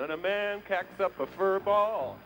when a man cacks up a fur ball.